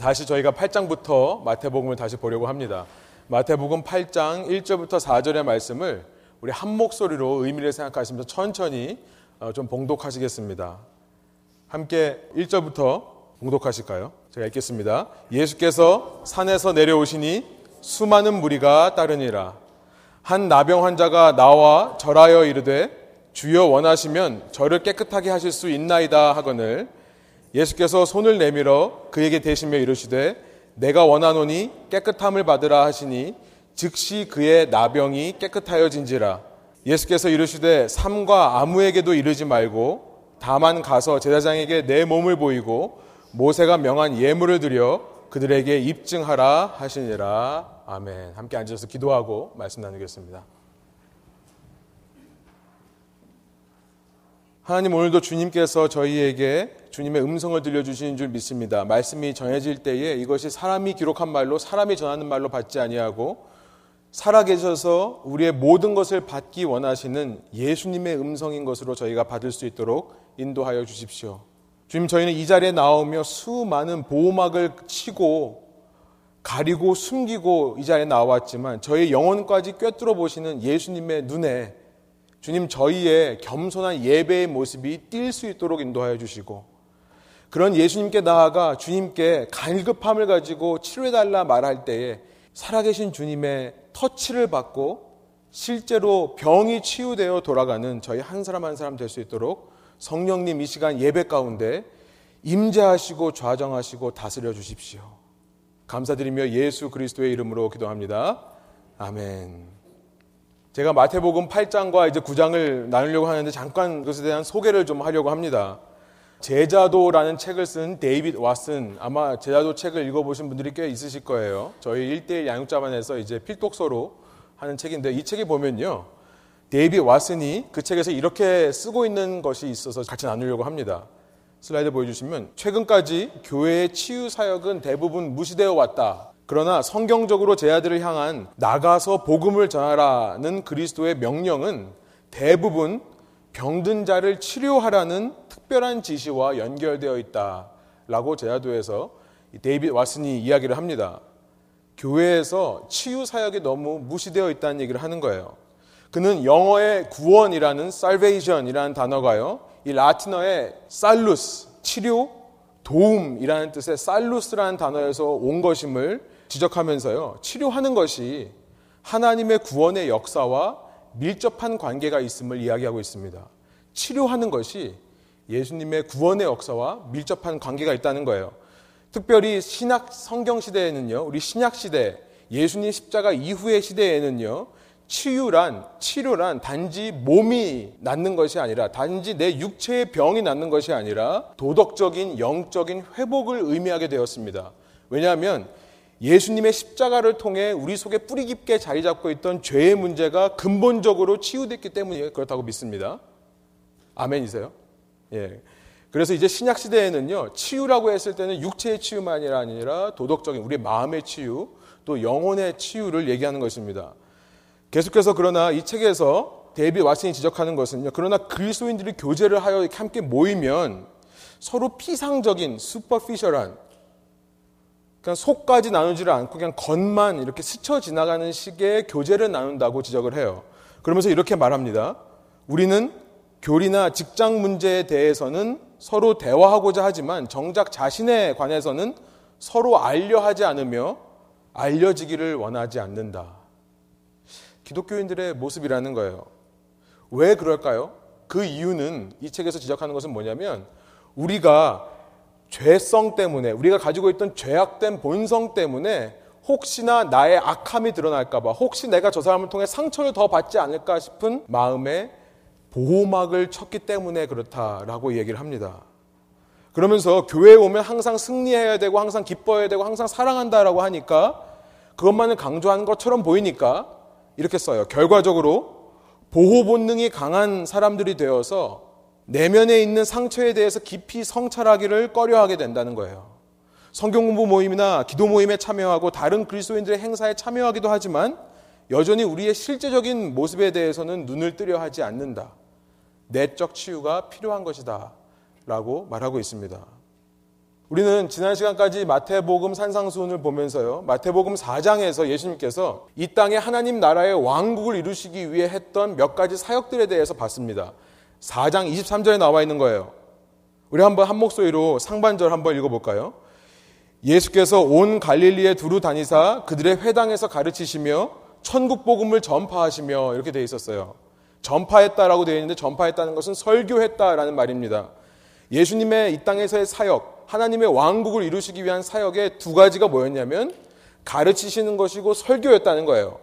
다시 저희가 8장부터 마태복음을 다시 보려고 합니다. 마태복음 8장 1절부터 4절의 말씀을 우리 한 목소리로 의미를 생각하시면서 천천히 어, 좀 봉독하시겠습니다. 함께 1절부터 봉독하실까요? 제가 읽겠습니다. 예수께서 산에서 내려오시니 수많은 무리가 따르니라. 한 나병 환자가 나와 절하여 이르되 주여 원하시면 저를 깨끗하게 하실 수 있나이다 하거늘 예수께서 손을 내밀어 그에게 대시며 이르시되 내가 원하노니 깨끗함을 받으라 하시니 즉시 그의 나병이 깨끗하여진지라. 예수께서 이르시되 삼과 아무에게도 이르지 말고 다만 가서 제사장에게 내 몸을 보이고 모세가 명한 예물을 드려 그들에게 입증하라 하시니라. 아멘. 함께 앉아서 기도하고 말씀 나누겠습니다. 하나님 오늘도 주님께서 저희에게 주님의 음성을 들려주시는 줄 믿습니다. 말씀이 전해질 때에 이것이 사람이 기록한 말로 사람이 전하는 말로 받지 아니하고 살아계셔서 우리의 모든 것을 받기 원하시는 예수님의 음성인 것으로 저희가 받을 수 있도록 인도하여 주십시오. 주님 저희는 이 자리에 나오며 수많은 보호막을 치고 가리고 숨기고 이 자리에 나왔지만 저희 영혼까지 꿰뚫어 보시는 예수님의 눈에 주님 저희의 겸손한 예배의 모습이 띌 수 있도록 인도하여 주시고 그런 예수님께 나아가 주님께 갈급함을 가지고 치료해달라 말할 때에 살아계신 주님의 터치를 받고 실제로 병이 치유되어 돌아가는 저희 한 사람 한 사람 될 수 있도록 성령님 이 시간 예배 가운데 임재하시고 좌정하시고 다스려 주십시오. 감사드리며 예수 그리스도의 이름으로 기도합니다. 아멘. 제가 마태복음 8장과 이제 9장을 나누려고 하는데 잠깐 그것에 대한 소개를 좀 하려고 합니다. 제자도라는 책을 쓴 데이빗 왓슨 아마 제자도 책을 읽어보신 분들이 꽤 있으실 거예요. 저희 1대1 양육자반에서 이제 필독서로 하는 책인데 이 책에 보면요. 데이빗 왓슨이 그 책에서 이렇게 쓰고 있는 것이 있어서 같이 나누려고 합니다. 슬라이드 보여주시면 최근까지 교회의 치유 사역은 대부분 무시되어 왔다. 그러나 성경적으로 제자들을 향한 나가서 복음을 전하라는 그리스도의 명령은 대부분 병든 자를 치료하라는 특별한 지시와 연결되어 있다라고 제아도에서 데이빗 왓슨이 이야기를 합니다. 교회에서 치유 사역이 너무 무시되어 있다는 얘기를 하는 거예요. 그는 영어의 구원이라는 salvation이라는 단어가요. 이 라틴어의 살루스 치료 도움이라는 뜻의 살루스라는 단어에서 온 것임을 지적하면서요. 치료하는 것이 하나님의 구원의 역사와 밀접한 관계가 있음을 이야기하고 있습니다. 치료하는 것이 예수님의 구원의 역사와 밀접한 관계가 있다는 거예요. 특별히 신약 성경 시대에는요, 우리 신약 시대, 예수님 십자가 이후의 시대에는요, 치유란, 치료란 단지 몸이 낫는 것이 아니라, 단지 내 육체의 병이 낫는 것이 아니라, 도덕적인, 영적인 회복을 의미하게 되었습니다. 왜냐하면 예수님의 십자가를 통해 우리 속에 뿌리 깊게 자리 잡고 있던 죄의 문제가 근본적으로 치유됐기 때문에 그렇다고 믿습니다. 아멘이세요? 예. 그래서 이제 신약 시대에는요, 치유라고 했을 때는 육체의 치유만이 아니라 도덕적인 우리 마음의 치유, 또 영혼의 치유를 얘기하는 것입니다. 계속해서 그러나 이 책에서 데이비 왓슨이 지적하는 것은요, 그러나 그리스도인들이 교제를 하여 함께 모이면 서로 피상적인, 슈퍼피셜한 그냥 속까지 나누지를 않고 그냥 겉만 이렇게 스쳐 지나가는 식의 교제를 나눈다고 지적을 해요. 그러면서 이렇게 말합니다. 우리는 교리나 직장 문제에 대해서는 서로 대화하고자 하지만 정작 자신에 관해서는 서로 알려 하지 않으며 알려지기를 원하지 않는다. 기독교인들의 모습이라는 거예요. 왜 그럴까요? 그 이유는 이 책에서 지적하는 것은 뭐냐면 우리가 죄성 때문에 우리가 가지고 있던 죄악된 본성 때문에 혹시나 나의 악함이 드러날까봐 혹시 내가 저 사람을 통해 상처를 더 받지 않을까 싶은 마음에 보호막을 쳤기 때문에 그렇다라고 얘기를 합니다. 그러면서 교회에 오면 항상 승리해야 되고 항상 기뻐해야 되고 항상 사랑한다라고 하니까 그것만을 강조하는 것처럼 보이니까 이렇게 써요. 결과적으로 보호 본능이 강한 사람들이 되어서 내면에 있는 상처에 대해서 깊이 성찰하기를 꺼려하게 된다는 거예요. 성경 공부 모임이나 기도 모임에 참여하고 다른 그리스도인들의 행사에 참여하기도 하지만 여전히 우리의 실제적인 모습에 대해서는 눈을 뜨려 하지 않는다. 내적 치유가 필요한 것이다. 라고 말하고 있습니다. 우리는 지난 시간까지 마태복음 산상수훈을 보면서요. 마태복음 4장에서 예수님께서 이 땅에 하나님 나라의 왕국을 이루시기 위해 했던 몇 가지 사역들에 대해서 봤습니다. 4장 23절에 나와 있는 거예요. 우리 한번 한 목소리로 상반절 한번 읽어볼까요? 예수께서 온 갈릴리에 두루 다니사 그들의 회당에서 가르치시며 천국 복음을 전파하시며 이렇게 되어 있었어요. 전파했다라고 되어 있는데 전파했다는 것은 설교했다라는 말입니다. 예수님의 이 땅에서의 사역, 하나님의 왕국을 이루시기 위한 사역의 두 가지가 뭐였냐면 가르치시는 것이고 설교였다는 거예요.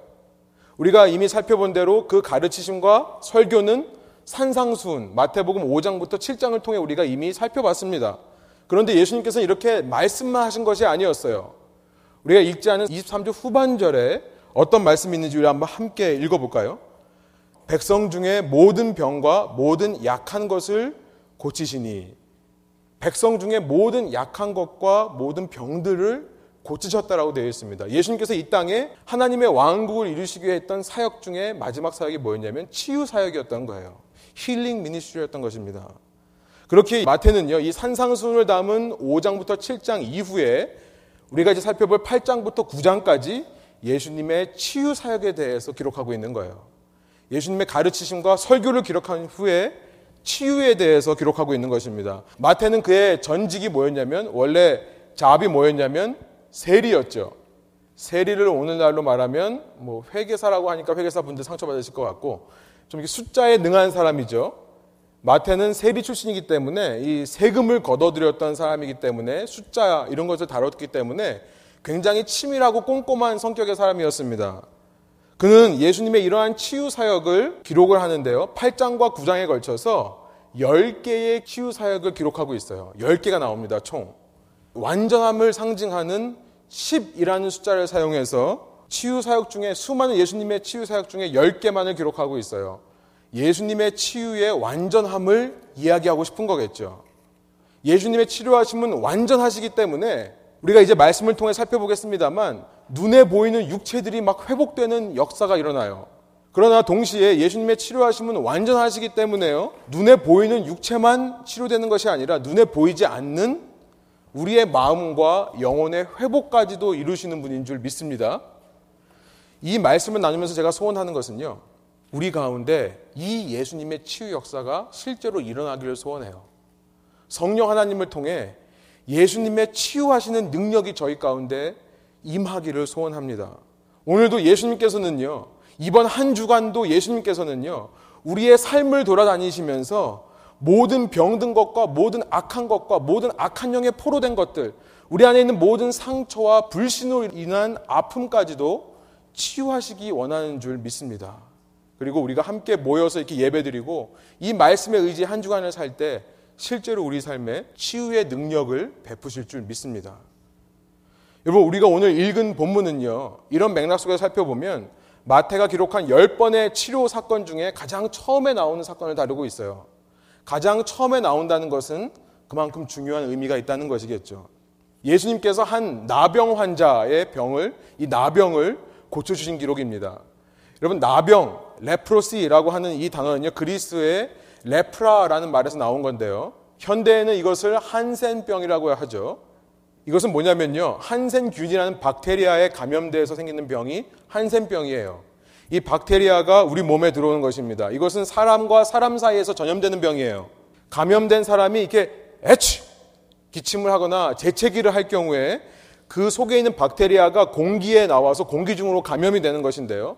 우리가 이미 살펴본 대로 그 가르치심과 설교는 산상순 마태복음 5장부터 7장을 통해 우리가 이미 살펴봤습니다. 그런데 예수님께서는 이렇게 말씀만 하신 것이 아니었어요. 우리가 읽지 않은 23주 후반절에 어떤 말씀이 있는지 우리 한번 함께 읽어볼까요? 백성 중에 모든 병과 모든 약한 것을 고치시니 백성 중에 모든 약한 것과 모든 병들을 고치셨다라고 되어 있습니다. 예수님께서 이 땅에 하나님의 왕국을 이루시기 위해 했던 사역 중에 마지막 사역이 뭐였냐면 치유 사역이었던 거예요. 힐링 미니스트리였던 것입니다. 그렇게 마태는요, 이 산상순을 담은 5장부터 7장 이후에 우리가 이제 살펴볼 8장부터 9장까지 예수님의 치유 사역에 대해서 기록하고 있는 거예요. 예수님의 가르치심과 설교를 기록한 후에 치유에 대해서 기록하고 있는 것입니다. 마태는 그의 전직이 뭐였냐면 원래 잡이 뭐였냐면 세리였죠. 세리를 오늘날로 말하면 뭐 회계사라고 하니까 회계사 분들 상처받으실 것 같고 좀 숫자에 능한 사람이죠. 마태는 세리 출신이기 때문에 이 세금을 걷어들였던 사람이기 때문에 숫자 이런 것을 다뤘기 때문에 굉장히 치밀하고 꼼꼼한 성격의 사람이었습니다. 그는 예수님의 이러한 치유 사역을 기록을 하는데요. 8장과 9장에 걸쳐서 10개의 치유 사역을 기록하고 있어요. 10개가 나옵니다, 총. 완전함을 상징하는 10이라는 숫자를 사용해서 치유 사역 중에 수많은 예수님의 치유 사역 중에 10개만을 기록하고 있어요. 예수님의 치유의 완전함을 이야기하고 싶은 거겠죠. 예수님의 치료하심은 완전하시기 때문에 우리가 이제 말씀을 통해 살펴보겠습니다만 눈에 보이는 육체들이 막 회복되는 역사가 일어나요. 그러나 동시에 예수님의 치료하심은 완전하시기 때문에요. 눈에 보이는 육체만 치료되는 것이 아니라 눈에 보이지 않는 우리의 마음과 영혼의 회복까지도 이루시는 분인 줄 믿습니다. 이 말씀을 나누면서 제가 소원하는 것은요. 우리 가운데 이 예수님의 치유 역사가 실제로 일어나기를 소원해요. 성령 하나님을 통해 예수님의 치유하시는 능력이 저희 가운데 임하기를 소원합니다. 오늘도 예수님께서는요, 이번 한 주간도 예수님께서는요, 우리의 삶을 돌아다니시면서 모든 병든 것과 모든 악한 것과 모든 악한 영에 포로된 것들, 우리 안에 있는 모든 상처와 불신으로 인한 아픔까지도 치유하시기 원하는 줄 믿습니다. 그리고 우리가 함께 모여서 이렇게 예배드리고 이 말씀에 의지 한 주간을 살 때 실제로 우리 삶에 치유의 능력을 베푸실 줄 믿습니다. 여러분, 우리가 오늘 읽은 본문은요, 이런 맥락 속에서 살펴보면 마태가 기록한 10번의 치료 사건 중에 가장 처음에 나오는 사건을 다루고 있어요. 가장 처음에 나온다는 것은 그만큼 중요한 의미가 있다는 것이겠죠. 예수님께서 한 나병 환자의 병을, 이 나병을 고쳐 주신 기록입니다. 여러분, 나병, 레프로시라고 하는 이 단어는요, 그리스의 레프라라는 말에서 나온 건데요. 현대에는 이것을 한센병이라고 하죠. 이것은 뭐냐면요. 한센균이라는 박테리아에 감염돼서 생기는 병이 한센병이에요. 이 박테리아가 우리 몸에 들어오는 것입니다. 이것은 사람과 사람 사이에서 전염되는 병이에요. 감염된 사람이 이렇게 에치 기침을 하거나 재채기를 할 경우에 그 속에 있는 박테리아가 공기에 나와서 공기 중으로 감염이 되는 것인데요.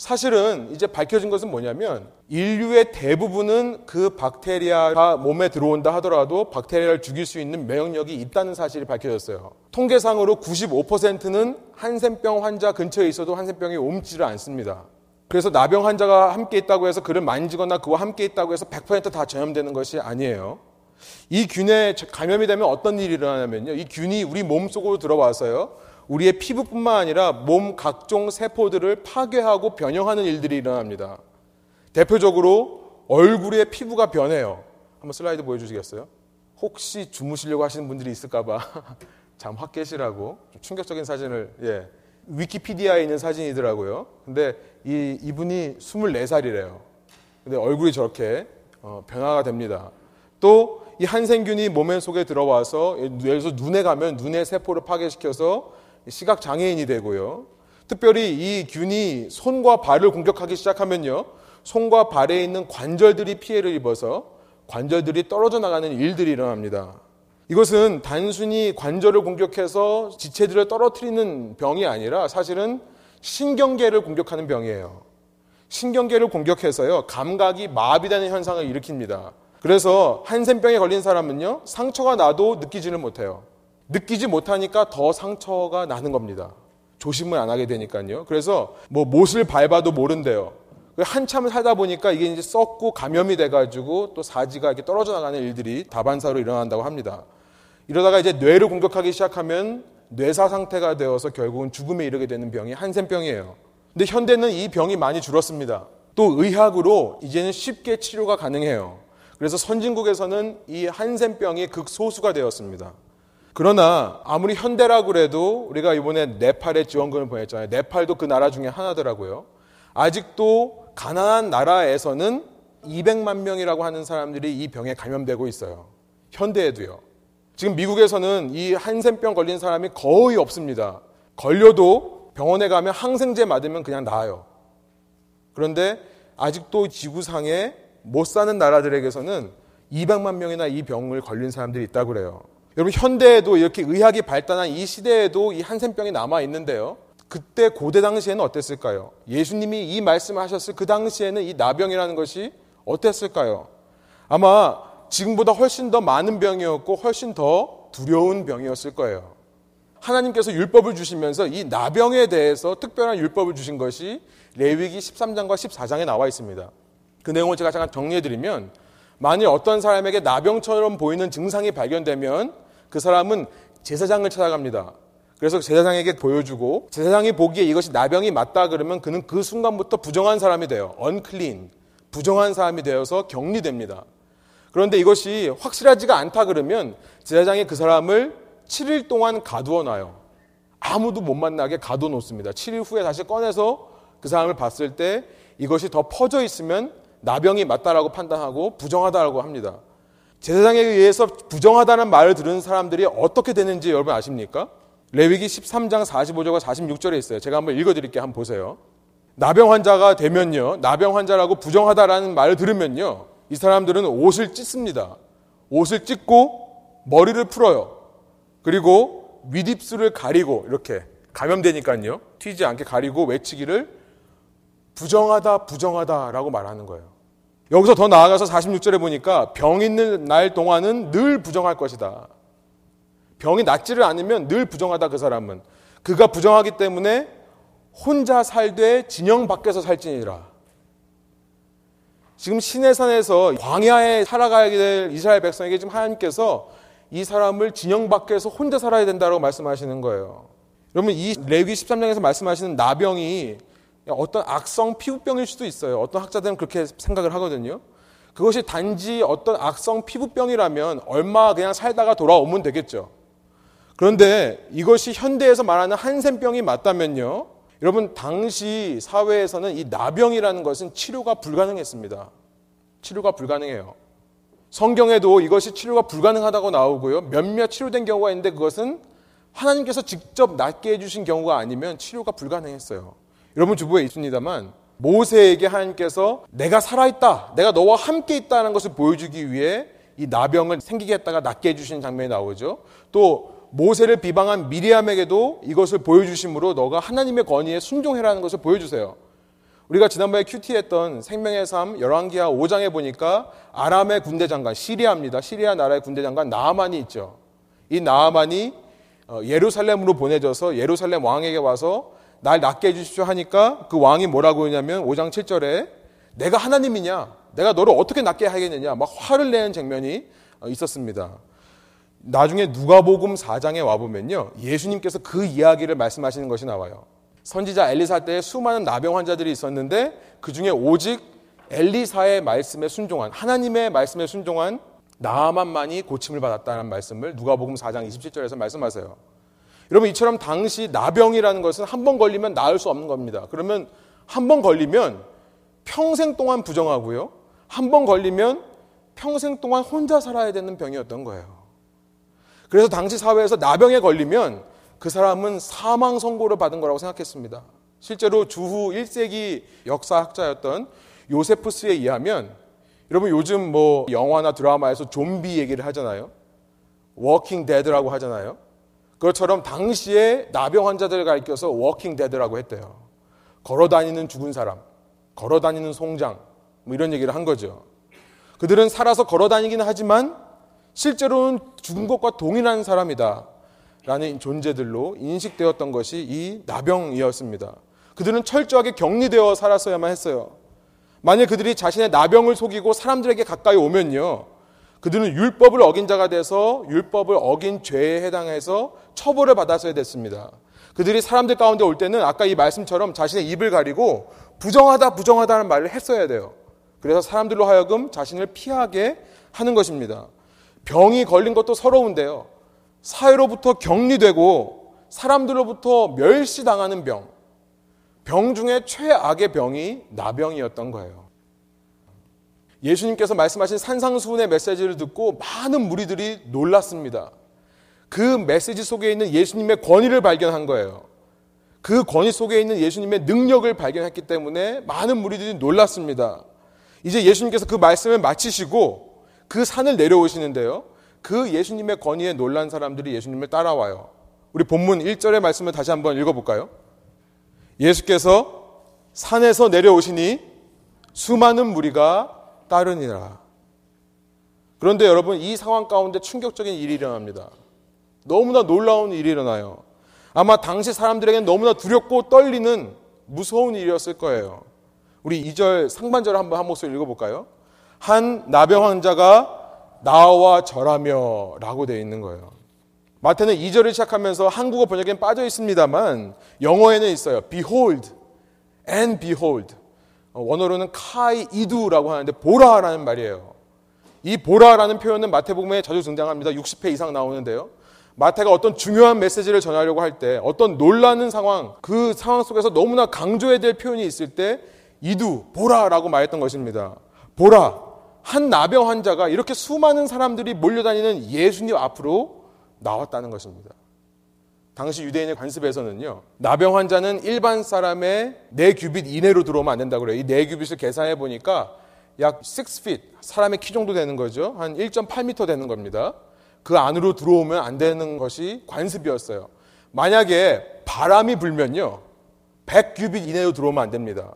사실은 이제 밝혀진 것은 뭐냐면 인류의 대부분은 그 박테리아가 몸에 들어온다 하더라도 박테리아를 죽일 수 있는 면역력이 있다는 사실이 밝혀졌어요. 통계상으로 95%는 한센병 환자 근처에 있어도 한센병이 옮지를 않습니다. 그래서 나병 환자가 함께 있다고 해서 그를 만지거나 그와 함께 있다고 해서 100%다 전염되는 것이 아니에요. 이 균에 감염이 되면 어떤 일이 일어나냐면요. 이 균이 우리 몸 속으로 들어와서요. 우리의 피부뿐만 아니라 몸 각종 세포들을 파괴하고 변형하는 일들이 일어납니다. 대표적으로 얼굴의 피부가 변해요. 한번 슬라이드 보여주시겠어요? 혹시 주무시려고 하시는 분들이 있을까봐 잠 확 깨시라고 충격적인 사진을 예 위키피디아에 있는 사진이더라고요. 근데 이 이분이 24살이래요. 근데 얼굴이 저렇게 어, 변화가 됩니다. 또 이 한생균이 몸의 속에 들어와서 뇌에서 눈에 가면 눈의 세포를 파괴시켜서 시각 장애인이 되고요. 특별히 이 균이 손과 발을 공격하기 시작하면요. 손과 발에 있는 관절들이 피해를 입어서 관절들이 떨어져 나가는 일들이 일어납니다. 이것은 단순히 관절을 공격해서 지체들을 떨어뜨리는 병이 아니라 사실은 신경계를 공격하는 병이에요. 신경계를 공격해서요, 감각이 마비되는 현상을 일으킵니다. 그래서 한센병에 걸린 사람은요, 상처가 나도 느끼지를 못해요. 느끼지 못하니까 더 상처가 나는 겁니다. 조심을 안 하게 되니까요. 그래서 뭐 못을 밟아도 모른대요. 한참을 살다 보니까 이게 이제 썩고 감염이 돼가지고 또 사지가 이렇게 떨어져 나가는 일들이 다반사로 일어난다고 합니다. 이러다가 이제 뇌를 공격하기 시작하면 뇌사 상태가 되어서 결국은 죽음에 이르게 되는 병이 한센병이에요. 근데 현대는 이 병이 많이 줄었습니다. 또 의학으로 이제는 쉽게 치료가 가능해요. 그래서 선진국에서는 이 한센병이 극소수가 되었습니다. 그러나 아무리 현대라 그래도 우리가 이번에 네팔에 지원금을 보냈잖아요. 네팔도 그 나라 중에 하나더라고요. 아직도 가난한 나라에서는 200만 명이라고 하는 사람들이 이 병에 감염되고 있어요. 현대에도요. 지금 미국에서는 이 한센병 걸린 사람이 거의 없습니다. 걸려도 병원에 가면 항생제 맞으면 그냥 나아요. 그런데 아직도 지구상에 못 사는 나라들에게서는 200만 명이나 이 병을 걸린 사람들이 있다고 그래요. 여러분 현대에도 이렇게 의학이 발달한 이 시대에도 이 한센병이 남아 있는데요. 그때 고대 당시에는 어땠을까요? 예수님이 이 말씀을 하셨을 그 당시에는 이 나병이라는 것이 어땠을까요? 아마 지금보다 훨씬 더 많은 병이었고 훨씬 더 두려운 병이었을 거예요. 하나님께서 율법을 주시면서 이 나병에 대해서 특별한 율법을 주신 것이 레위기 13장과 14장에 나와 있습니다. 그 내용을 제가 잠깐 정리해 드리면 만일 어떤 사람에게 나병처럼 보이는 증상이 발견되면 그 사람은 제사장을 찾아갑니다. 그래서 제사장에게 보여주고 제사장이 보기에 이것이 나병이 맞다 그러면 그는 그 순간부터 부정한 사람이 돼요. 언클린. 부정한 사람이 되어서 격리됩니다. 그런데 이것이 확실하지가 않다 그러면 제사장이 그 사람을 7일 동안 가두어 놔요. 아무도 못 만나게 가두어 놓습니다. 7일 후에 다시 꺼내서 그 사람을 봤을 때 이것이 더 퍼져 있으면 나병이 맞다라고 판단하고 부정하다라고 합니다. 제사장에 의해서 부정하다는 말을 들은 사람들이 어떻게 되는지 여러분 아십니까? 레위기 13장 45절과 46절에 있어요. 제가 한번 읽어드릴게요. 한번 보세요. 나병 환자가 되면요. 나병 환자라고 부정하다라는 말을 들으면요. 이 사람들은 옷을 찢습니다. 옷을 찢고 머리를 풀어요. 그리고 윗입술을 가리고 이렇게 감염되니까요. 튀지 않게 가리고 외치기를 부정하다, 부정하다라고 말하는 거예요. 여기서 더 나아가서 46절에 보니까 병 있는 날 동안은 늘 부정할 것이다. 병이 낫지를 않으면 늘 부정하다 그 사람은. 그가 부정하기 때문에 혼자 살되 진영 밖에서 살지니라. 지금 시내산에서 광야에 살아가야 될 이스라엘 백성에게 지금 하나님께서 이 사람을 진영 밖에서 혼자 살아야 된다고 말씀하시는 거예요. 여러분 이 레위 13장에서 말씀하시는 나병이 어떤 악성 피부병일 수도 있어요. 어떤 학자들은 그렇게 생각을 하거든요. 그것이 단지 어떤 악성 피부병이라면 얼마 그냥 살다가 돌아오면 되겠죠. 그런데 이것이 현대에서 말하는 한센병이 맞다면요. 여러분, 당시 사회에서는 이 나병이라는 것은 치료가 불가능했습니다. 치료가 불가능해요. 성경에도 이것이 치료가 불가능하다고 나오고요. 몇몇 치료된 경우가 있는데 그것은 하나님께서 직접 낫게 해주신 경우가 아니면 치료가 불가능했어요. 여러분 주부에 있습니다만 모세에게 하나님께서 내가 살아있다, 내가 너와 함께 있다는 것을 보여주기 위해 이 나병을 생기게 했다가 낫게 해주시는 장면이 나오죠. 또 모세를 비방한 미리암에게도 이것을 보여주심으로 너가 하나님의 권위에 순종해라는 것을 보여주세요. 우리가 지난번에 큐티했던 생명의 삶 열왕기하 5장에 보니까 아람의 군대 장관 시리아입니다. 시리아 나라의 군대 장관 나아만이 있죠. 이 나아만이 어, 예루살렘으로 보내져서 예루살렘 왕에게 와서 날 낫게 해주십시오 하니까 그 왕이 뭐라고 했냐면 5장 7절에 내가 하나님이냐? 내가 너를 어떻게 낫게 하겠느냐? 막 화를 내는 장면이 어, 있었습니다. 나중에 누가복음 4장에 와보면요. 예수님께서 그 이야기를 말씀하시는 것이 나와요. 선지자 엘리사 때에 수많은 나병 환자들이 있었는데 그 중에 오직 엘리사의 말씀에 순종한 하나님의 말씀에 순종한 나만만이 고침을 받았다는 말씀을 누가복음 4장 27절에서 말씀하세요. 여러분 이처럼 당시 나병이라는 것은 한 번 걸리면 나을 수 없는 겁니다. 그러면 한 번 걸리면 평생 동안 부정하고요. 한 번 걸리면 평생 동안 혼자 살아야 되는 병이었던 거예요. 그래서 당시 사회에서 나병에 걸리면 그 사람은 사망 선고를 받은 거라고 생각했습니다. 실제로 주후 1세기 역사학자였던 요세푸스에 의하면 여러분 요즘 뭐 영화나 드라마에서 좀비 얘기를 하잖아요. walking dead라고 하잖아요. 그것처럼 당시에 나병 환자들을 가리켜서 walking dead라고 했대요. 걸어 다니는 죽은 사람, 걸어 다니는 송장, 뭐 이런 얘기를 한 거죠. 그들은 살아서 걸어 다니기는 하지만 실제로는 죽은 것과 동일한 사람이다. 라는 존재들로 인식되었던 것이 이 나병이었습니다. 그들은 철저하게 격리되어 살았어야만 했어요. 만약 그들이 자신의 나병을 속이고 사람들에게 가까이 오면요. 그들은 율법을 어긴 자가 돼서 율법을 어긴 죄에 해당해서 처벌을 받았어야 됐습니다. 그들이 사람들 가운데 올 때는 아까 이 말씀처럼 자신의 입을 가리고 부정하다, 부정하다는 말을 했어야 돼요. 그래서 사람들로 하여금 자신을 피하게 하는 것입니다. 병이 걸린 것도 서러운데요. 사회로부터 격리되고 사람들로부터 멸시당하는 병. 병 중에 최악의 병이 나병이었던 거예요. 예수님께서 말씀하신 산상수훈의 메시지를 듣고 많은 무리들이 놀랐습니다. 그 메시지 속에 있는 예수님의 권위를 발견한 거예요. 그 권위 속에 있는 예수님의 능력을 발견했기 때문에 많은 무리들이 놀랐습니다. 이제 예수님께서 그 말씀을 마치시고 그 산을 내려오시는데요. 그 예수님의 권위에 놀란 사람들이 예수님을 따라와요. 우리 본문 1절의 말씀을 다시 한번 읽어볼까요? 예수께서 산에서 내려오시니 수많은 무리가 따르니라. 그런데 여러분 이 상황 가운데 충격적인 일이 일어납니다. 너무나 놀라운 일이 일어나요. 아마 당시 사람들에게는 너무나 두렵고 떨리는 무서운 일이었을 거예요. 우리 2절 상반절 한번 한 목소리 읽어볼까요? 한 나병 환자가 나와 절하며 라고 되어 있는 거예요. 마태는 2절을 시작하면서 한국어 번역엔 빠져 있습니다만 영어에는 있어요. Behold and behold. 원어로는 카이 이두라고 하는데 보라라는 말이에요. 이 보라라는 표현은 마태복음에 자주 등장합니다. 60회 이상 나오는데요. 마태가 어떤 중요한 메시지를 전하려고 할 때 어떤 놀라는 상황, 그 상황 속에서 너무나 강조해야 될 표현이 있을 때 이두, 보라라고 말했던 것입니다. 보라, 한 나병 환자가 이렇게 수많은 사람들이 몰려다니는 예수님 앞으로 나왔다는 것입니다. 당시 유대인의 관습에서는요, 나병 환자는 일반 사람의 4규빗 이내로 들어오면 안 된다고 그래요. 이 4규빗을 계산해 보니까 약 6feet, 사람의 키 정도 되는 거죠. 한 1.8m 되는 겁니다. 그 안으로 들어오면 안 되는 것이 관습이었어요. 만약에 바람이 불면요, 100규빗 이내로 들어오면 안 됩니다.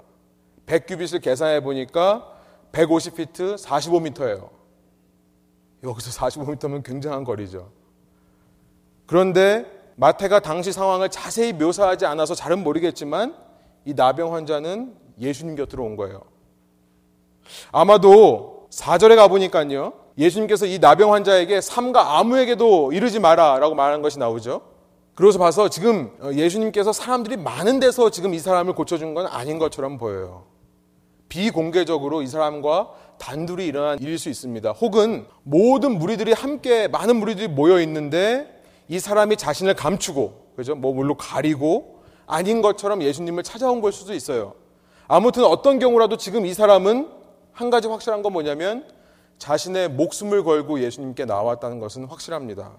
100규빗을 계산해 보니까 150피트 45m예요. 여기서 45m면 굉장한 거리죠. 그런데 마태가 당시 상황을 자세히 묘사하지 않아서 잘은 모르겠지만 이 나병 환자는 예수님 곁으로 온 거예요. 아마도 4절에 가보니까요. 예수님께서 이 나병 환자에게 삼가 아무에게도 이르지 마라 라고 말한 것이 나오죠. 그래서 봐서 지금 예수님께서 사람들이 많은 데서 지금 이 사람을 고쳐준 건 아닌 것처럼 보여요. 비공개적으로 이 사람과 단둘이 일어난 일일 수 있습니다. 혹은 모든 무리들이 함께 많은 무리들이 모여 있는데 이 사람이 자신을 감추고 그죠? 뭐 물로 가리고 아닌 것처럼 예수님을 찾아온 걸 수도 있어요. 아무튼 어떤 경우라도 지금 이 사람은 한 가지 확실한 건 뭐냐면 자신의 목숨을 걸고 예수님께 나왔다는 것은 확실합니다.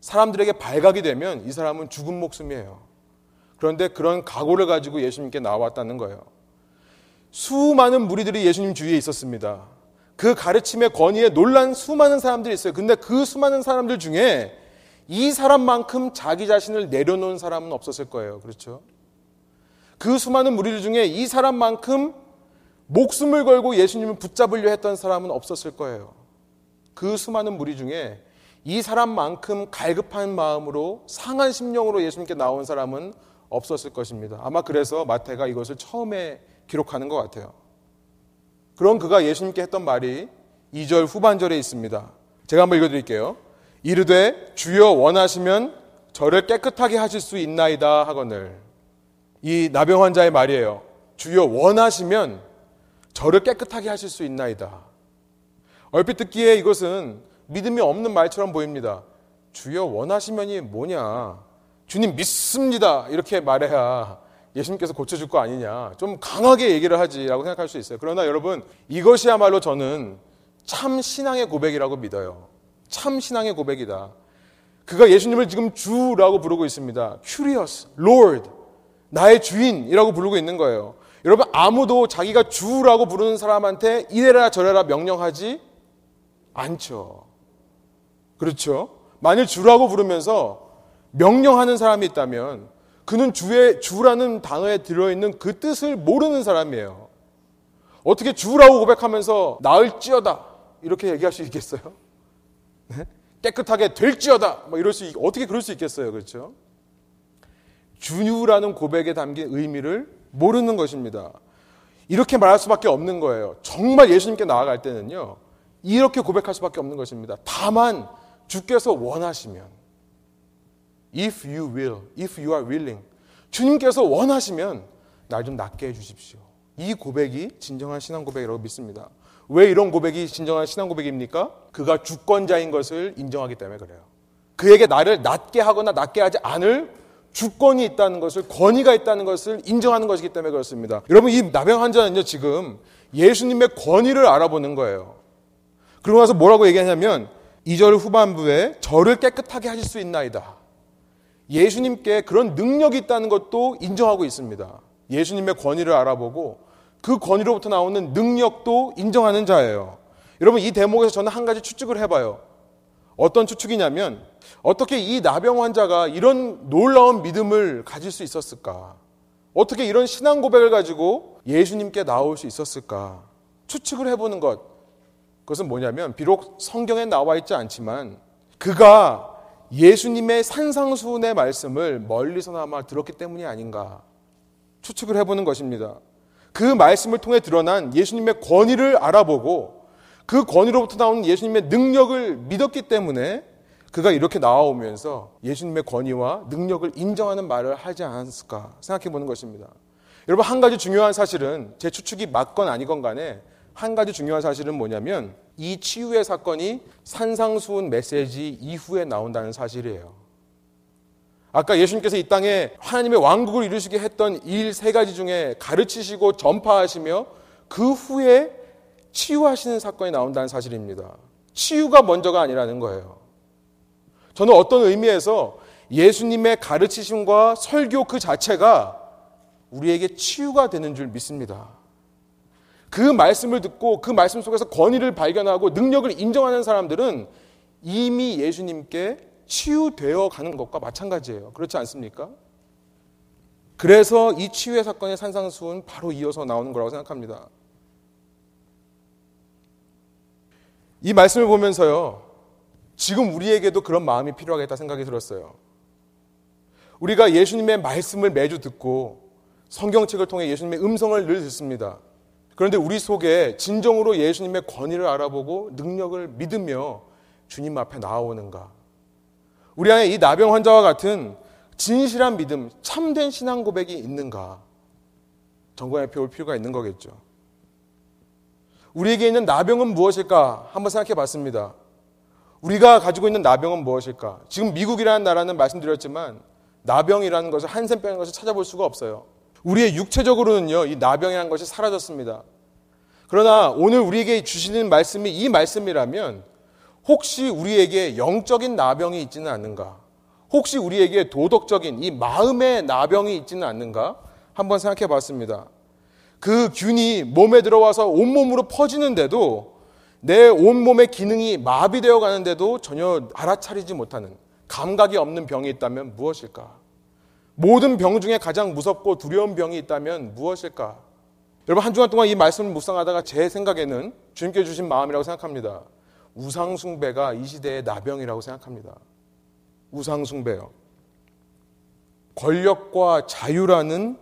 사람들에게 발각이 되면 이 사람은 죽은 목숨이에요. 그런데 그런 각오를 가지고 예수님께 나왔다는 거예요. 수많은 무리들이 예수님 주위에 있었습니다. 그 가르침의 권위에 놀란 수많은 사람들이 있어요. 근데 그 수많은 사람들 중에 이 사람만큼 자기 자신을 내려놓은 사람은 없었을 거예요. 그렇죠? 그 수많은 무리들 중에 이 사람만큼 목숨을 걸고 예수님을 붙잡으려 했던 사람은 없었을 거예요. 그 수많은 무리 중에 이 사람만큼 갈급한 마음으로 상한 심령으로 예수님께 나온 사람은 없었을 것입니다. 아마 그래서 마태가 이것을 처음에 기록하는 것 같아요. 그런 그가 예수님께 했던 말이 2절 후반절에 있습니다. 제가 한번 읽어드릴게요. 이르되 주여 원하시면 저를 깨끗하게 하실 수 있나이다 하거늘. 이 나병 환자의 말이에요. 주여 원하시면 저를 깨끗하게 하실 수 있나이다. 얼핏 듣기에 이것은 믿음이 없는 말처럼 보입니다. 주여 원하시면이 뭐냐? 주님 믿습니다. 이렇게 말해야 예수님께서 고쳐줄 거 아니냐. 좀 강하게 얘기를 하지라고 생각할 수 있어요. 그러나 여러분, 이것이야말로 저는 참 신앙의 고백이라고 믿어요. 참 신앙의 고백이다. 그가 예수님을 지금 주라고 부르고 있습니다. Curious, Lord, 나의 주인이라고 부르고 있는 거예요. 여러분 아무도 자기가 주라고 부르는 사람한테 이래라 저래라 명령하지 않죠. 그렇죠? 만일 주라고 부르면서 명령하는 사람이 있다면 그는 주의 주라는 단어에 들어 있는 그 뜻을 모르는 사람이에요. 어떻게 주라고 고백하면서 나을지어다 이렇게 얘기할 수 있겠어요? 네? 깨끗하게 될지어다 뭐 이럴 수 어떻게 그럴 수 있겠어요, 그렇죠? 주유라는 고백에 담긴 의미를 모르는 것입니다. 이렇게 말할 수밖에 없는 거예요. 정말 예수님께 나아갈 때는요, 이렇게 고백할 수밖에 없는 것입니다. 다만 주께서 원하시면, if you will, if you are willing, 주님께서 원하시면 날 좀 낫게 해 주십시오. 이 고백이 진정한 신앙 고백이라고 믿습니다. 왜 이런 고백이 진정한 신앙 고백입니까? 그가 주권자인 것을 인정하기 때문에 그래요. 그에게 나를 낫게 하거나 낫게 하지 않을 주권이 있다는 것을 권위가 있다는 것을 인정하는 것이기 때문에 그렇습니다. 여러분 이 나병 환자는요 지금 예수님의 권위를 알아보는 거예요. 그러고 나서 뭐라고 얘기하냐면 2절 후반부에 저를 깨끗하게 하실 수 있나이다. 예수님께 그런 능력이 있다는 것도 인정하고 있습니다. 예수님의 권위를 알아보고 그 권위로부터 나오는 능력도 인정하는 자예요. 여러분 이 대목에서 저는 한 가지 추측을 해봐요. 어떤 추측이냐면 어떻게 이 나병 환자가 이런 놀라운 믿음을 가질 수 있었을까? 어떻게 이런 신앙 고백을 가지고 예수님께 나올 수 있었을까? 추측을 해보는 것. 그것은 뭐냐면, 비록 성경에 나와 있지 않지만, 그가 예수님의 산상수훈의 말씀을 멀리서나마 들었기 때문이 아닌가. 추측을 해보는 것입니다. 그 말씀을 통해 드러난 예수님의 권위를 알아보고, 그 권위로부터 나오는 예수님의 능력을 믿었기 때문에 그가 이렇게 나와오면서 예수님의 권위와 능력을 인정하는 말을 하지 않았을까 생각해 보는 것입니다. 여러분, 한 가지 중요한 사실은 제 추측이 맞건 아니건 간에 한 가지 중요한 사실은 뭐냐면 이 치유의 사건이 산상수훈 메시지 이후에 나온다는 사실이에요. 아까 예수님께서 이 땅에 하나님의 왕국을 이루시게 했던 일 세 가지 중에 가르치시고 전파하시며 그 후에 치유하시는 사건이 나온다는 사실입니다. 치유가 먼저가 아니라는 거예요. 저는 어떤 의미에서 예수님의 가르치심과 설교 그 자체가 우리에게 치유가 되는 줄 믿습니다. 그 말씀을 듣고 그 말씀 속에서 권위를 발견하고 능력을 인정하는 사람들은 이미 예수님께 치유되어 가는 것과 마찬가지예요. 그렇지 않습니까? 그래서 이 치유의 사건의 산상수훈 바로 이어서 나오는 거라고 생각합니다. 이 말씀을 보면서요, 지금 우리에게도 그런 마음이 필요하겠다 생각이 들었어요. 우리가 예수님의 말씀을 매주 듣고 성경책을 통해 예수님의 음성을 늘 듣습니다. 그런데 우리 속에 진정으로 예수님의 권위를 알아보고 능력을 믿으며 주님 앞에 나아오는가? 우리 안에 이 나병 환자와 같은 진실한 믿음, 참된 신앙 고백이 있는가? 점검해 볼 필요가 있는 거겠죠. 우리에게 있는 나병은 무엇일까? 한번 생각해 봤습니다. 우리가 가지고 있는 나병은 무엇일까? 지금 미국이라는 나라는 말씀드렸지만 나병이라는 것을 한센병인 것을 찾아볼 수가 없어요. 우리의 육체적으로는요, 이 나병이라는 것이 사라졌습니다. 그러나 오늘 우리에게 주시는 말씀이 이 말씀이라면 혹시 우리에게 영적인 나병이 있지는 않는가? 혹시 우리에게 도덕적인 이 마음의 나병이 있지는 않는가? 한번 생각해 봤습니다. 그 균이 몸에 들어와서 온몸으로 퍼지는데도 내 온몸의 기능이 마비되어 가는데도 전혀 알아차리지 못하는 감각이 없는 병이 있다면 무엇일까? 모든 병 중에 가장 무섭고 두려운 병이 있다면 무엇일까? 여러분 한 주간 동안 이 말씀을 묵상하다가 제 생각에는 주님께 주신 마음이라고 생각합니다. 우상숭배가 이 시대의 나병이라고 생각합니다. 우상숭배요. 권력과 자유라는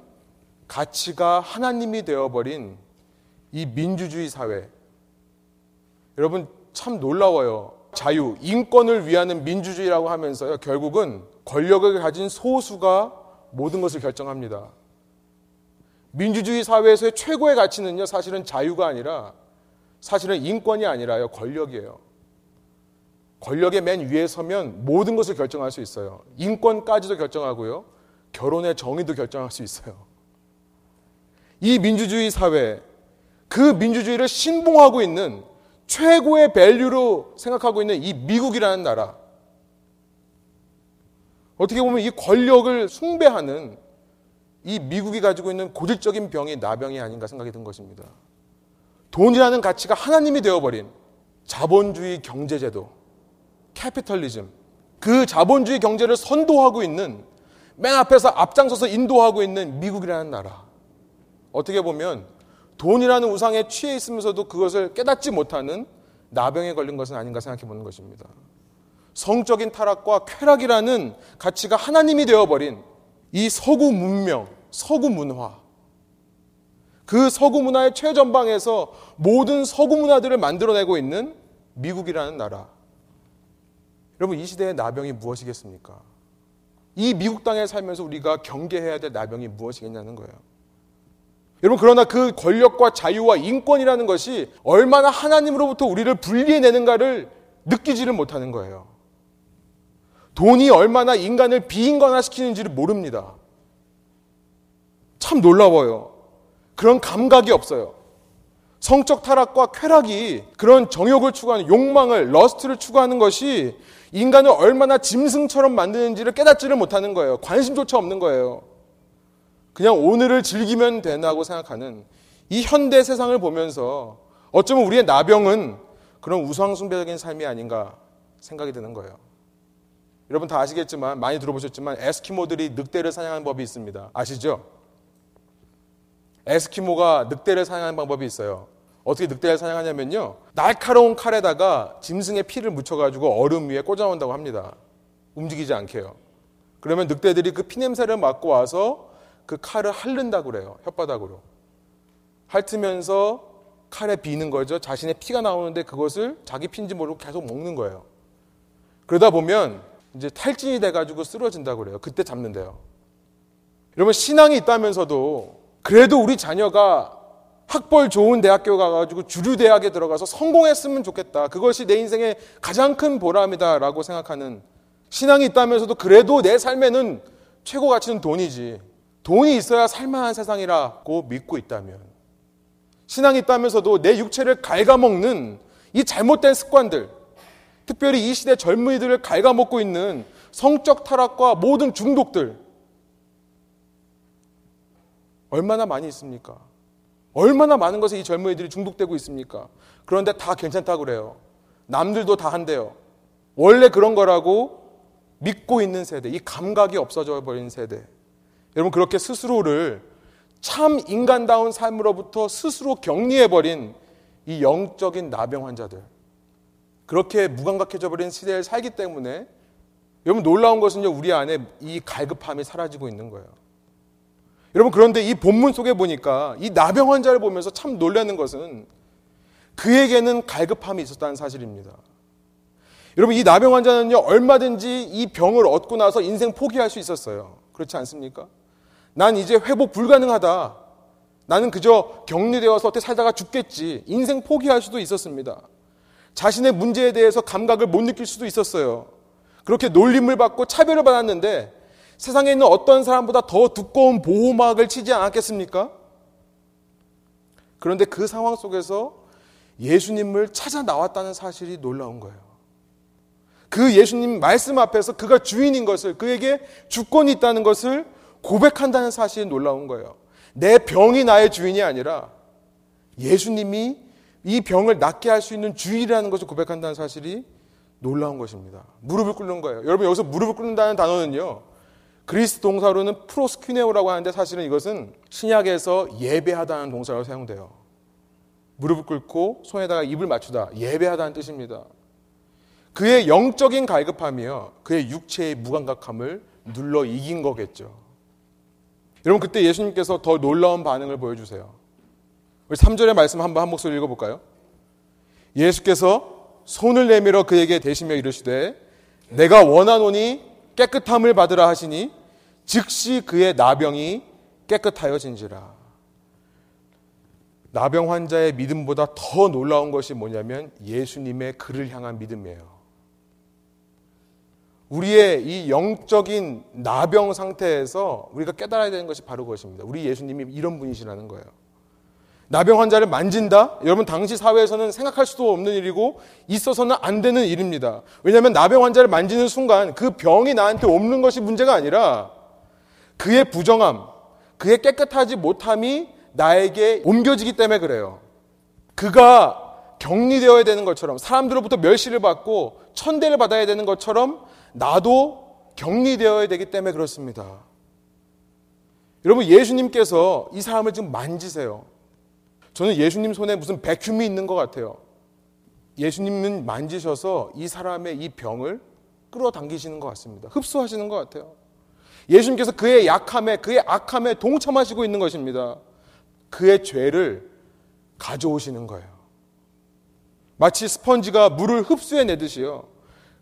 가치가 하나님이 되어버린 이 민주주의 사회, 여러분 참 놀라워요. 자유, 인권을 위하는 민주주의라고 하면서요. 결국은 권력을 가진 소수가 모든 것을 결정합니다. 민주주의 사회에서의 최고의 가치는요. 사실은 자유가 아니라 사실은 인권이 아니라요. 권력이에요. 권력의 맨 위에 서면 모든 것을 결정할 수 있어요. 인권까지도 결정하고요. 결혼의 정의도 결정할 수 있어요. 이 민주주의 사회, 그 민주주의를 신봉하고 있는 최고의 value로 생각하고 있는 이 미국이라는 나라. 어떻게 보면 이 권력을 숭배하는 이 미국이 가지고 있는 고질적인 병이 나병이 아닌가 생각이 든 것입니다. 돈이라는 가치가 하나님이 되어버린 자본주의 경제제도, 캐피털리즘, 그 자본주의 경제를 선도하고 있는 맨 앞에서 앞장서서 인도하고 있는 미국이라는 나라. 어떻게 보면 돈이라는 우상에 취해 있으면서도 그것을 깨닫지 못하는 나병에 걸린 것은 아닌가 생각해 보는 것입니다. 성적인 타락과 쾌락이라는 가치가 하나님이 되어버린 이 서구 문명, 서구 문화. 그 서구 문화의 최전방에서 모든 서구 문화들을 만들어내고 있는 미국이라는 나라. 여러분, 이 시대의 나병이 무엇이겠습니까? 이 미국 땅에 살면서 우리가 경계해야 될 나병이 무엇이겠냐는 거예요. 여러분, 그러나 그 권력과 자유와 인권이라는 것이 얼마나 하나님으로부터 우리를 분리해내는가를 느끼지를 못하는 거예요. 돈이 얼마나 인간을 비인간화시키는지를 모릅니다. 참 놀라워요. 그런 감각이 없어요. 성적 타락과 쾌락이 그런 정욕을 추구하는 욕망을, lust를 추구하는 것이 인간을 얼마나 짐승처럼 만드는지를 깨닫지를 못하는 거예요. 관심조차 없는 거예요. 그냥 오늘을 즐기면 된다고 생각하는 이 현대 세상을 보면서 어쩌면 우리의 나병은 그런 우상숭배적인 삶이 아닌가 생각이 드는 거예요. 여러분 다 아시겠지만 많이 들어보셨지만 에스키모들이 늑대를 사냥하는 법이 있습니다. 아시죠? 에스키모가 늑대를 사냥하는 방법이 있어요. 어떻게 늑대를 사냥하냐면요. 날카로운 칼에다가 짐승의 피를 묻혀가지고 얼음 위에 꽂아놓는다고 합니다. 움직이지 않게요. 그러면 늑대들이 그 피냄새를 맡고 와서 그 칼을 핥는다고 그래요. 혓바닥으로. 핥으면서 칼에 비는 거죠. 자신의 피가 나오는데 그것을 자기 피인지 모르고 계속 먹는 거예요. 그러다 보면 이제 탈진이 돼가지고 쓰러진다고 그래요. 그때 잡는데요. 여러분, 신앙이 있다면서도 그래도 우리 자녀가 학벌 좋은 대학교 가가지고 주류 대학에 들어가서 성공했으면 좋겠다. 그것이 내 인생의 가장 큰 보람이다 라고 생각하는 신앙이 있다면서도 그래도 내 삶에는 최고 가치는 돈이지. 돈이 있어야 살만한 세상이라고 믿고 있다면 신앙이 있다면서도 내 육체를 갉아먹는 이 잘못된 습관들 특별히 이 시대 젊은이들을 갉아먹고 있는 성적 타락과 모든 중독들 얼마나 많이 있습니까? 얼마나 많은 것에 이 젊은이들이 중독되고 있습니까? 그런데 다 괜찮다고 그래요. 남들도 다 한대요. 원래 그런 거라고 믿고 있는 세대, 이 감각이 없어져 버린 세대. 여러분, 그렇게 스스로를 참 인간다운 삶으로부터 스스로 격리해버린 이 영적인 나병 환자들. 그렇게 무감각해져 버린 시대를 살기 때문에 여러분 놀라운 것은요, 우리 안에 이 갈급함이 사라지고 있는 거예요. 여러분 그런데 이 본문 속에 보니까 이 나병 환자를 보면서 참 놀라는 것은 그에게는 갈급함이 있었다는 사실입니다. 여러분 이 나병 환자는요 얼마든지 이 병을 얻고 나서 인생 포기할 수 있었어요. 그렇지 않습니까? 난 이제 회복 불가능하다. 나는 그저 격리되어서 어떻게 살다가 죽겠지. 인생 포기할 수도 있었습니다. 자신의 문제에 대해서 감각을 못 느낄 수도 있었어요. 그렇게 놀림을 받고 차별을 받았는데 세상에 있는 어떤 사람보다 더 두꺼운 보호막을 치지 않았겠습니까? 그런데 그 상황 속에서 예수님을 찾아 나왔다는 사실이 놀라운 거예요. 그 예수님 말씀 앞에서 그가 주인인 것을, 그에게 주권이 있다는 것을 고백한다는 사실이 놀라운 거예요. 내 병이 나의 주인이 아니라 예수님이 이 병을 낫게 할 수 있는 주인이라는 것을 고백한다는 사실이 놀라운 것입니다. 무릎을 꿇는 거예요. 여러분 여기서 무릎을 꿇는다는 단어는요. 그리스 동사로는 프로스퀴네오라고 하는데 사실은 이것은 신약에서 예배하다는 동사로 사용돼요. 무릎을 꿇고 손에다가 입을 맞추다. 예배하다는 뜻입니다. 그의 영적인 갈급함이요. 그의 육체의 무감각함을 눌러 이긴 거겠죠. 여러분 그때 예수님께서 더 놀라운 반응을 보여주세요. 우리 3절의 말씀 한번 한 목소리 읽어볼까요? 예수께서 손을 내밀어 그에게 대시며 이르시되 내가 원하노니 깨끗함을 받으라 하시니 즉시 그의 나병이 깨끗하여진지라. 나병 환자의 믿음보다 더 놀라운 것이 뭐냐면 예수님의 그를 향한 믿음이에요. 우리의 이 영적인 나병 상태에서 우리가 깨달아야 되는 것이 바로 그것입니다. 우리 예수님이 이런 분이시라는 거예요. 나병 환자를 만진다? 여러분 당시 사회에서는 생각할 수도 없는 일이고 있어서는 안 되는 일입니다. 왜냐하면 나병 환자를 만지는 순간 그 병이 나한테 없는 것이 문제가 아니라 그의 부정함, 그의 깨끗하지 못함이 나에게 옮겨지기 때문에 그래요. 그가 격리되어야 되는 것처럼 사람들로부터 멸시를 받고 천대를 받아야 되는 것처럼 나도 격리되어야 되기 때문에 그렇습니다. 여러분 예수님께서 이 사람을 지금 만지세요. 저는 예수님 손에 무슨 백큐이 있는 것 같아요. 예수님은 만지셔서 이 사람의 이 병을 끌어당기시는 것 같습니다. 흡수하시는 것 같아요. 예수님께서 그의 약함에, 그의 악함에 동참하시고 있는 것입니다. 그의 죄를 가져오시는 거예요. 마치 스펀지가 물을 흡수해내듯이요.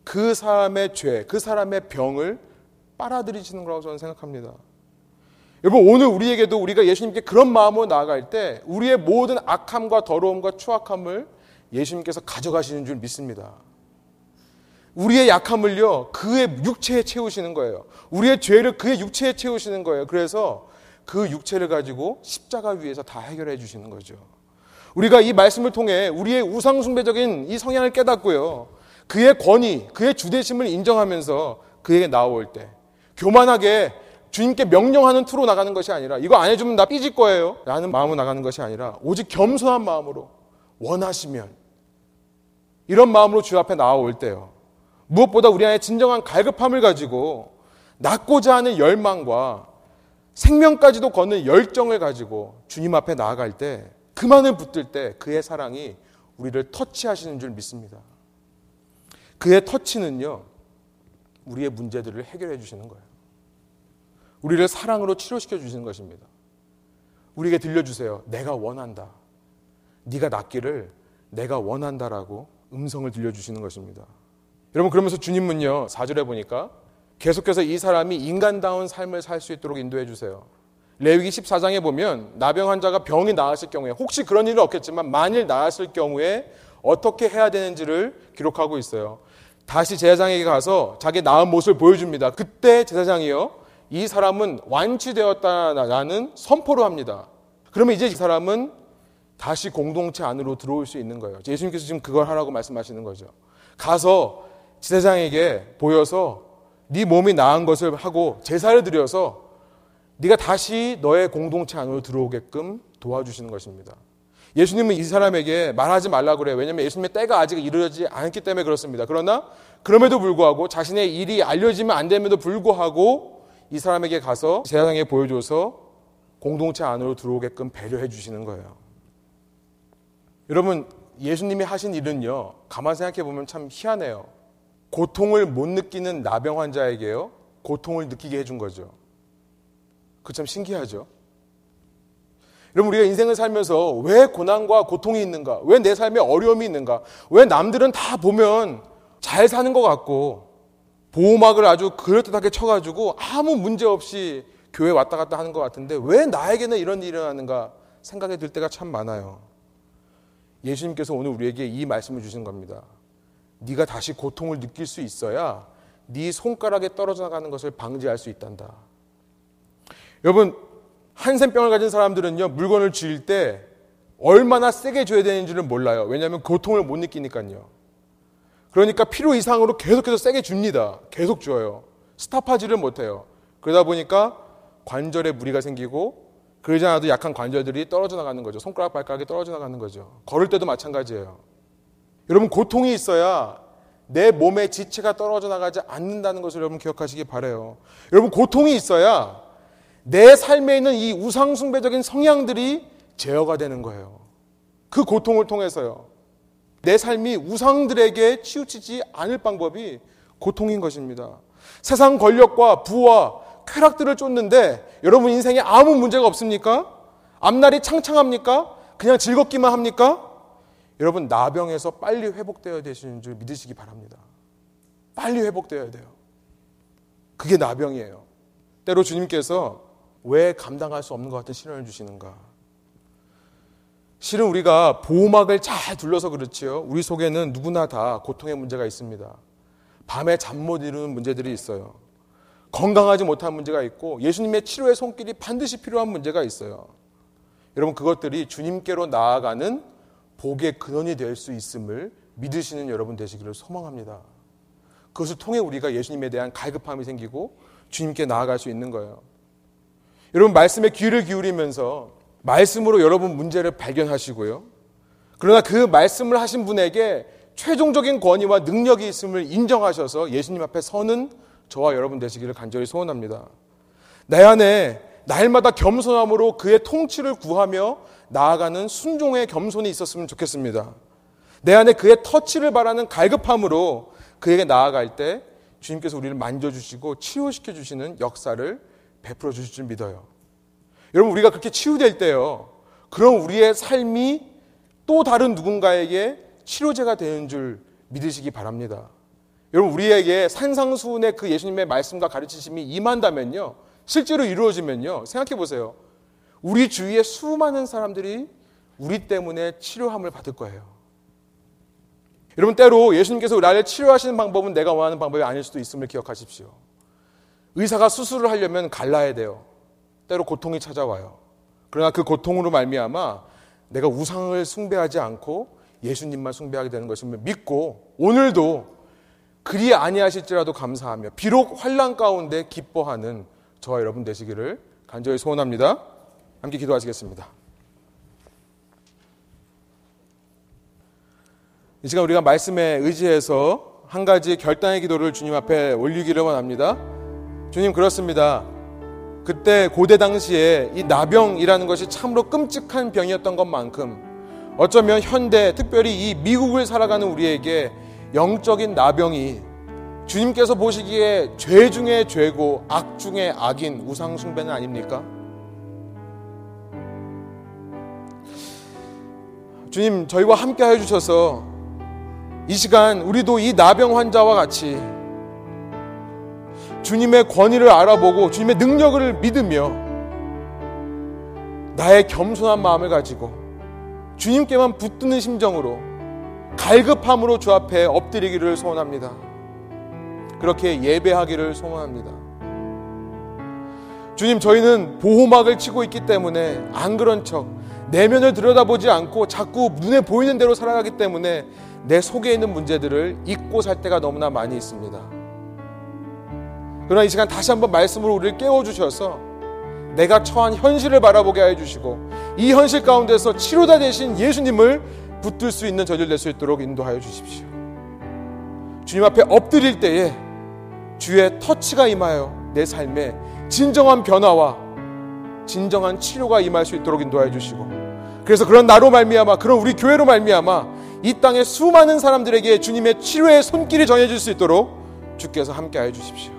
그 사람의 죄, 그 사람의 병을 빨아들이시는 거라고 저는 생각합니다. 여러분, 오늘 우리에게도 우리가 예수님께 그런 마음으로 나아갈 때 우리의 모든 악함과 더러움과 추악함을 예수님께서 가져가시는 줄 믿습니다. 우리의 약함을요, 그의 육체에 채우시는 거예요. 우리의 죄를 그의 육체에 채우시는 거예요. 그래서 그 육체를 가지고 십자가 위에서 다 해결해 주시는 거죠. 우리가 이 말씀을 통해 우리의 우상숭배적인 이 성향을 깨닫고요. 그의 권위, 그의 주대심을 인정하면서 그에게 나올 때 교만하게 주님께 명령하는 투로 나가는 것이 아니라 이거 안 해주면 나 삐질 거예요. 라는 마음으로 나가는 것이 아니라 오직 겸손한 마음으로 원하시면 이런 마음으로 주 앞에 나올 때요. 무엇보다 우리 안에 진정한 갈급함을 가지고 낳고자 하는 열망과 생명까지도 거는 열정을 가지고 주님 앞에 나아갈 때 그만을 붙들 때 그의 사랑이 우리를 터치하시는 줄 믿습니다. 그의 터치는요, 우리의 문제들을 해결해 주시는 거예요. 우리를 사랑으로 치료시켜 주시는 것입니다. 우리에게 들려주세요. 내가 원한다. 네가 낫기를 내가 원한다라고 음성을 들려주시는 것입니다. 여러분 그러면서 주님은요 4절에 보니까 계속해서 이 사람이 인간다운 삶을 살 수 있도록 인도해 주세요. 레위기 14장에 보면 나병 환자가 병이 나았을 경우에 혹시 그런 일은 없겠지만 만일 나았을 경우에 어떻게 해야 되는지를 기록하고 있어요. 다시 제사장에게 가서 자기 나은 모습을 보여줍니다. 그때 제사장이요. 이 사람은 완치되었다라는 선포를 합니다. 그러면 이제 이 사람은 다시 공동체 안으로 들어올 수 있는 거예요. 예수님께서 지금 그걸 하라고 말씀하시는 거죠. 가서 제사장에게 보여서 네 몸이 나은 것을 하고 제사를 드려서 네가 다시 너의 공동체 안으로 들어오게끔 도와주시는 것입니다. 예수님은 이 사람에게 말하지 말라 그래요. 왜냐하면 예수님의 때가 아직 이르지 않기 때문에 그렇습니다. 그러나 그럼에도 불구하고 자신의 일이 알려지면 안 됨에도 불구하고 이 사람에게 가서 세상에 보여줘서 공동체 안으로 들어오게끔 배려해 주시는 거예요. 여러분 예수님이 하신 일은요. 가만 생각해 보면 참 희한해요. 고통을 못 느끼는 나병 환자에게요. 고통을 느끼게 해준 거죠. 그 참 신기하죠. 여러분 우리가 인생을 살면서 왜 고난과 고통이 있는가? 왜 내 삶에 어려움이 있는가? 왜 남들은 다 보면 잘 사는 것 같고 보호막을 아주 그럴듯하게 쳐가지고 아무 문제 없이 교회 왔다 갔다 하는 것 같은데 왜 나에게는 이런 일이 일어나는가 생각이 들 때가 참 많아요. 예수님께서 오늘 우리에게 이 말씀을 주신 겁니다. 네가 다시 고통을 느낄 수 있어야 네 손가락에 떨어져 나가는 것을 방지할 수 있단다. 여러분 한센병을 가진 사람들은요 물건을 쥐일 때 얼마나 세게 줘야 되는지를 몰라요. 왜냐하면 고통을 못 느끼니까요. 그러니까 필요 이상으로 계속해서 세게 줍니다. 계속 줘요. 스탑하지를 못해요. 그러다 보니까 관절에 무리가 생기고 그러지 않아도 약한 관절들이 떨어져 나가는 거죠. 손가락 발가락이 떨어져 나가는 거죠. 걸을 때도 마찬가지예요. 여러분 고통이 있어야 내 몸의 지체가 떨어져 나가지 않는다는 것을 여러분 기억하시기 바래요. 여러분 고통이 있어야 내 삶에 있는 이 우상숭배적인 성향들이 제어가 되는 거예요. 그 고통을 통해서요. 내 삶이 우상들에게 치우치지 않을 방법이 고통인 것입니다. 세상 권력과 부와 쾌락들을 쫓는데 여러분 인생에 아무 문제가 없습니까? 앞날이 창창합니까? 그냥 즐겁기만 합니까? 여러분 나병에서 빨리 회복되어야 되시는 줄 믿으시기 바랍니다. 빨리 회복되어야 돼요. 그게 나병이에요. 때로 주님께서 왜 감당할 수 없는 것 같은 시련을 주시는가? 실은 우리가 보호막을 잘 둘러서 그렇지요. 우리 속에는 누구나 다 고통의 문제가 있습니다. 밤에 잠 못 이루는 문제들이 있어요. 건강하지 못한 문제가 있고 예수님의 치료의 손길이 반드시 필요한 문제가 있어요. 여러분 그것들이 주님께로 나아가는 복의 근원이 될 수 있음을 믿으시는 여러분 되시기를 소망합니다. 그것을 통해 우리가 예수님에 대한 갈급함이 생기고 주님께 나아갈 수 있는 거예요. 여러분 말씀에 귀를 기울이면서 말씀으로 여러분 문제를 발견하시고요. 그러나 그 말씀을 하신 분에게 최종적인 권위와 능력이 있음을 인정하셔서 예수님 앞에 서는 저와 여러분 되시기를 간절히 소원합니다. 내 안에 날마다 겸손함으로 그의 통치를 구하며 나아가는 순종의 겸손이 있었으면 좋겠습니다. 내 안에 그의 터치를 바라는 갈급함으로 그에게 나아갈 때 주님께서 우리를 만져주시고 치유시켜 주시는 역사를 베풀어 주실 줄 믿어요. 여러분, 우리가 그렇게 치유될 때요. 그럼 우리의 삶이 또 다른 누군가에게 치료제가 되는 줄 믿으시기 바랍니다. 여러분, 우리에게 산상수훈의 그 예수님의 말씀과 가르치심이 임한다면요. 실제로 이루어지면요. 생각해 보세요. 우리 주위에 수많은 사람들이 우리 때문에 치료함을 받을 거예요. 여러분, 때로 예수님께서 나를 치료하시는 방법은 내가 원하는 방법이 아닐 수도 있음을 기억하십시오. 의사가 수술을 하려면 갈라야 돼요. 때로 고통이 찾아와요. 그러나 그 고통으로 말미암아 내가 우상을 숭배하지 않고 예수님만 숭배하게 되는 것임을 믿고 오늘도 그리 아니하실지라도 감사하며 비록 환란 가운데 기뻐하는 저와 여러분 되시기를 간절히 소원합니다. 함께 기도하시겠습니다. 이 시간 우리가 말씀에 의지해서 한 가지 결단의 기도를 주님 앞에 올리기를 원합니다. 주님 그렇습니다. 그때 고대 당시에 이 나병이라는 것이 참으로 끔찍한 병이었던 것만큼 어쩌면 현대 특별히 이 미국을 살아가는 우리에게 영적인 나병이 주님께서 보시기에 죄 중에 죄고 악 중에 악인 우상숭배는 아닙니까? 주님, 저희와 함께 해주셔서 이 시간 우리도 이 나병 환자와 같이 주님의 권위를 알아보고 주님의 능력을 믿으며 나의 겸손한 마음을 가지고 주님께만 붙드는 심정으로 갈급함으로 주 앞에 엎드리기를 소원합니다. 그렇게 예배하기를 소원합니다. 주님, 저희는 보호막을 치고 있기 때문에 안 그런 척 내면을 들여다보지 않고 자꾸 눈에 보이는 대로 살아가기 때문에 내 속에 있는 문제들을 잊고 살 때가 너무나 많이 있습니다. 그러나 이 시간 다시 한번 말씀으로 우리를 깨워주셔서 내가 처한 현실을 바라보게 해주시고 이 현실 가운데서 치료자 되신 예수님을 붙들 수 있는 저들 될수 있도록 인도하여 주십시오. 주님 앞에 엎드릴 때에 주의 터치가 임하여 내 삶에 진정한 변화와 진정한 치료가 임할 수 있도록 인도하여 주시고 그래서 그런 나로 말미암아 그런 우리 교회로 말미암아 이 땅의 수많은 사람들에게 주님의 치료의 손길이 전해질 수 있도록 주께서 함께하여 주십시오.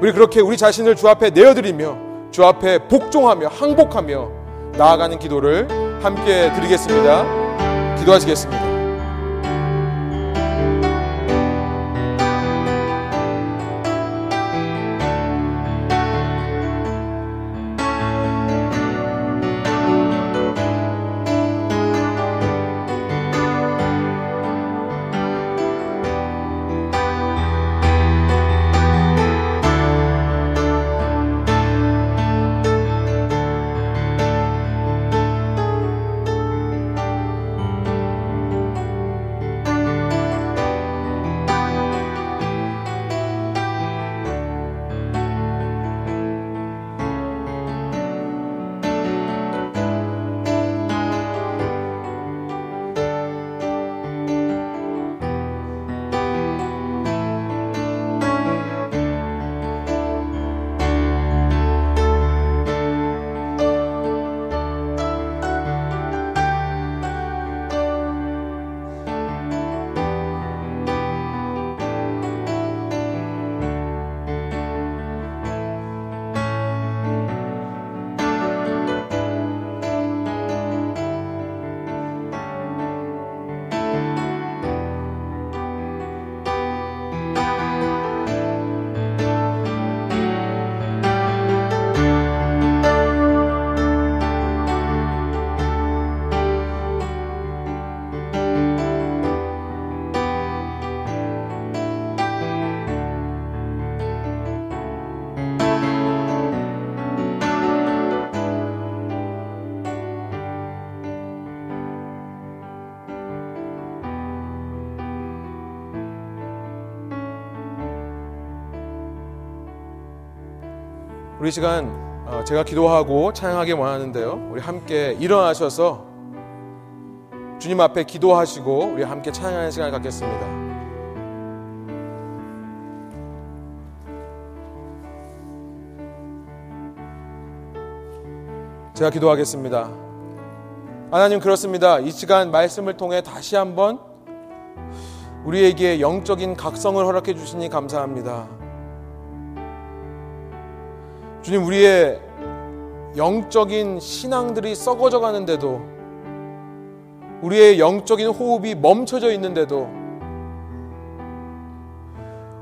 우리 그렇게 우리 자신을 주 앞에 내어드리며 주 앞에 복종하며 항복하며 나아가는 기도를 함께 드리겠습니다. 기도하시겠습니다. 우리 시간 어, 제가 기도하고 찬양하기 원하는데요. 우리 함께 일어나셔서 주님 앞에 기도하시고 우리 함께 찬양하는 시간을 갖겠습니다. 제가 기도하겠습니다. 하나님 그렇습니다. 이 시간 말씀을 통해 다시 한번 우리에게 영적인 각성을 허락해 주시니 감사합니다. 주님 우리의 영적인 신앙들이 썩어져 가는데도 우리의 영적인 호흡이 멈춰져 있는데도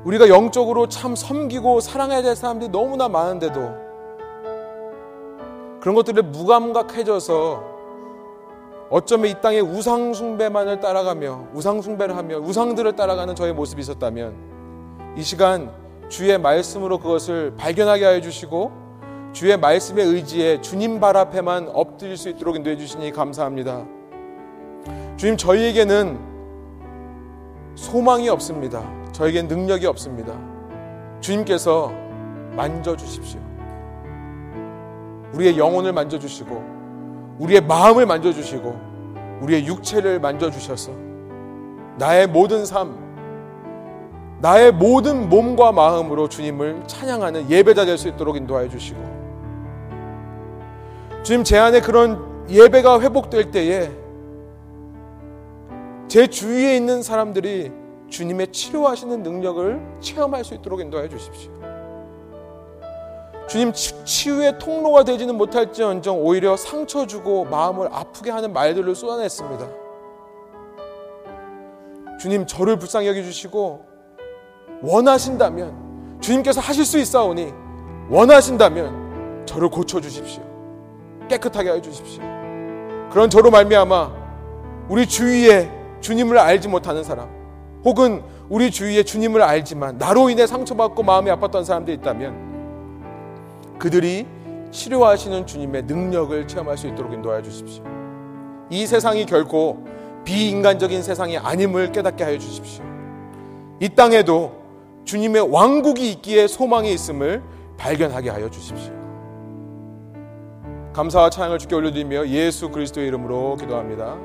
우리가 영적으로 참 섬기고 사랑해야 될 사람들이 너무나 많은데도 그런 것들에 무감각해져서 어쩌면 이 땅에 우상숭배만을 따라가며 우상숭배를 하며 우상들을 따라가는 저의 모습이 있었다면 이 시간 주의 말씀으로 그것을 발견하게 하여 주시고 주의 말씀의 의지에 주님 발 앞에만 엎드릴 수 있도록 인도해 주시니 감사합니다. 주님 저희에게는 소망이 없습니다. 저에겐 능력이 없습니다. 주님께서 만져 주십시오. 우리의 영혼을 만져 주시고 우리의 마음을 만져 주시고 우리의 육체를 만져 주셔서 나의 모든 삶, 나의 모든 몸과 마음으로 주님을 찬양하는 예배자 될 수 있도록 인도하여 주시고 주님 제 안에 그런 예배가 회복될 때에 제 주위에 있는 사람들이 주님의 치료하시는 능력을 체험할 수 있도록 인도하여 주십시오. 주님 치유의 통로가 되지는 못할지언정 오히려 상처 주고 마음을 아프게 하는 말들을 쏟아냈습니다. 주님 저를 불쌍히 여겨 주시고 원하신다면 주님께서 하실 수 있사오니 원하신다면 저를 고쳐 주십시오. 깨끗하게 해 주십시오. 그런 저로 말미암아 우리 주위에 주님을 알지 못하는 사람 혹은 우리 주위에 주님을 알지만 나로 인해 상처받고 마음이 아팠던 사람들이 있다면 그들이 치료하시는 주님의 능력을 체험할 수 있도록 인도하여 주십시오. 이 세상이 결코 비인간적인 세상이 아님을 깨닫게 하여 주십시오. 이 땅에도 주님의 왕국이 있기에 소망이 있음을 발견하게 하여 주십시오. 감사와 찬양을 주께 올려드리며 예수 그리스도의 이름으로 기도합니다.